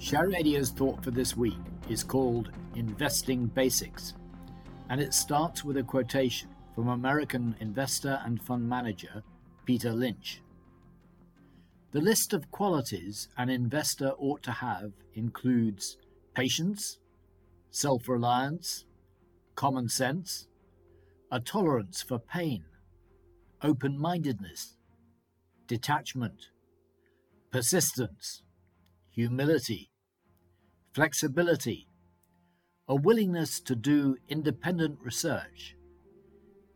Share Radio's thought for this week is called Investing Basics, and it starts with a quotation from American investor and fund manager Peter Lynch. The list of qualities an investor ought to have includes patience, self reliance, common sense, a tolerance for pain, open mindedness, detachment, persistence, humility, flexibility, a willingness to do independent research,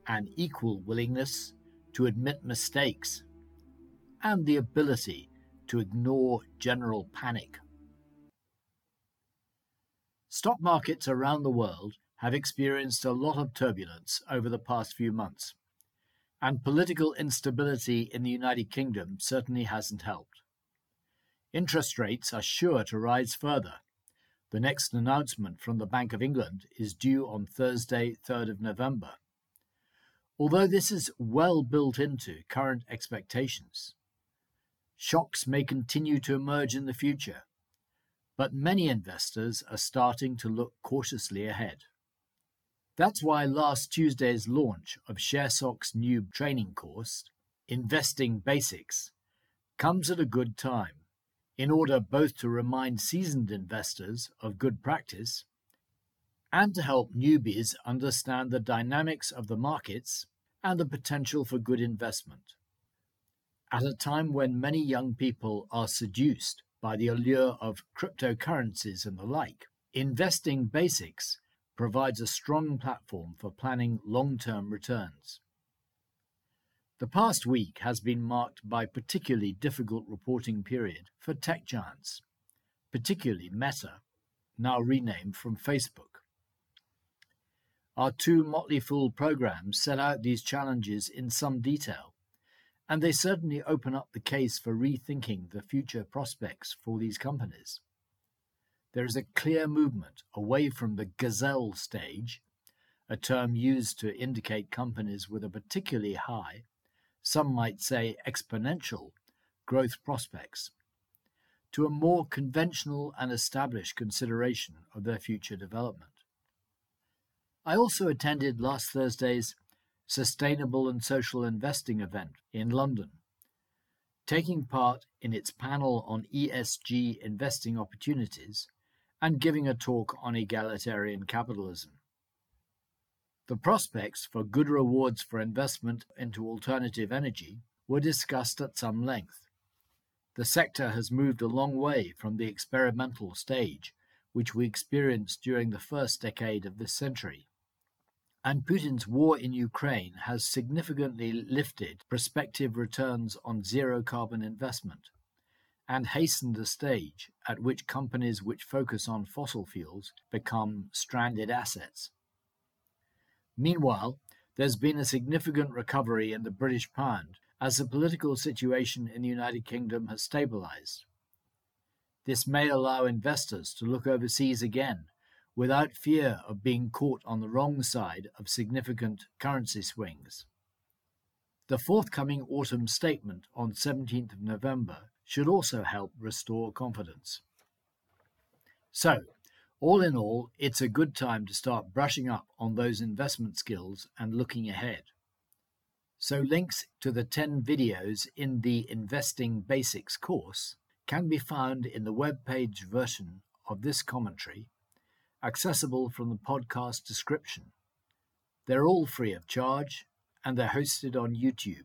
an equal willingness to admit mistakes, and the ability to ignore general panic. Stock markets around the world have experienced a lot of turbulence over the past few months, and political instability in the United Kingdom certainly hasn't helped. Interest rates are sure to rise further. The next announcement from the Bank of England is due on Thursday, 3rd of November. Although this is well built into current expectations, Shocks may continue to emerge in the future, but many investors are starting to look cautiously ahead. That's why last Tuesday's launch of ShareSoc's new training course, Investing Basics, comes at a good time, in order both to remind seasoned investors of good practice and to help newbies understand the dynamics of the markets and the potential for good investment. At a time when many young people are seduced by the allure of cryptocurrencies and the like, Investing Basics provides a strong platform for planning long term returns. The past week has been marked by particularly difficult reporting period for tech giants, particularly Meta, now renamed from Facebook. Our two Motley Fool programs set out these challenges in some detail and they certainly open up the case for rethinking the future prospects for these companies. There is a clear movement away from the gazelle stage, a term used to indicate companies with a particularly high, some might say exponential, growth prospects, to a more conventional and established consideration of their future development. I also attended last Thursday's Sustainable and Social Investing event in London, taking part in its panel on ESG investing opportunities and giving a talk on egalitarian capitalism. The prospects for good rewards for investment into alternative energy were discussed at some length. The sector has moved a long way from the experimental stage, which we experienced during the first decade of this century and Putin's war in Ukraine has significantly lifted prospective returns on zero carbon investment and hastened the stage at which companies which focus on fossil fuels become stranded assets. Meanwhile, there's been a significant recovery in the British pound as the political situation in the United Kingdom has stabilized. This may allow investors to look overseas again without fear of being caught on the wrong side of significant currency swings. The forthcoming autumn statement on 17th of November should also help restore confidence. So, all in all, it's a good time to start brushing up on those investment skills and looking ahead. So, links to the 10 videos in the Investing Basics course can be found in the web page version of this commentary accessible from the podcast description. They're all free of charge and they're hosted on YouTube.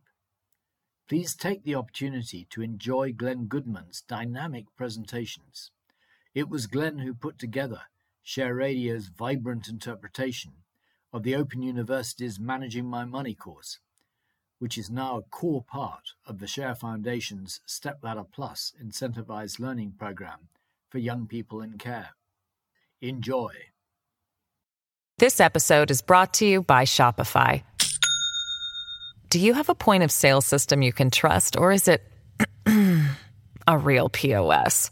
please take the opportunity to enjoy Glenn Goodman's dynamic presentations. It was Glenn who put together Share Radio's vibrant interpretation of the Open University's Managing My Money course, which is now a core part of the Share Foundation's Stepladder Plus incentivized learning program for young people in care. Enjoy. This episode is brought to you by Shopify. Do you have a point of sale system you can trust, or is it a real POS?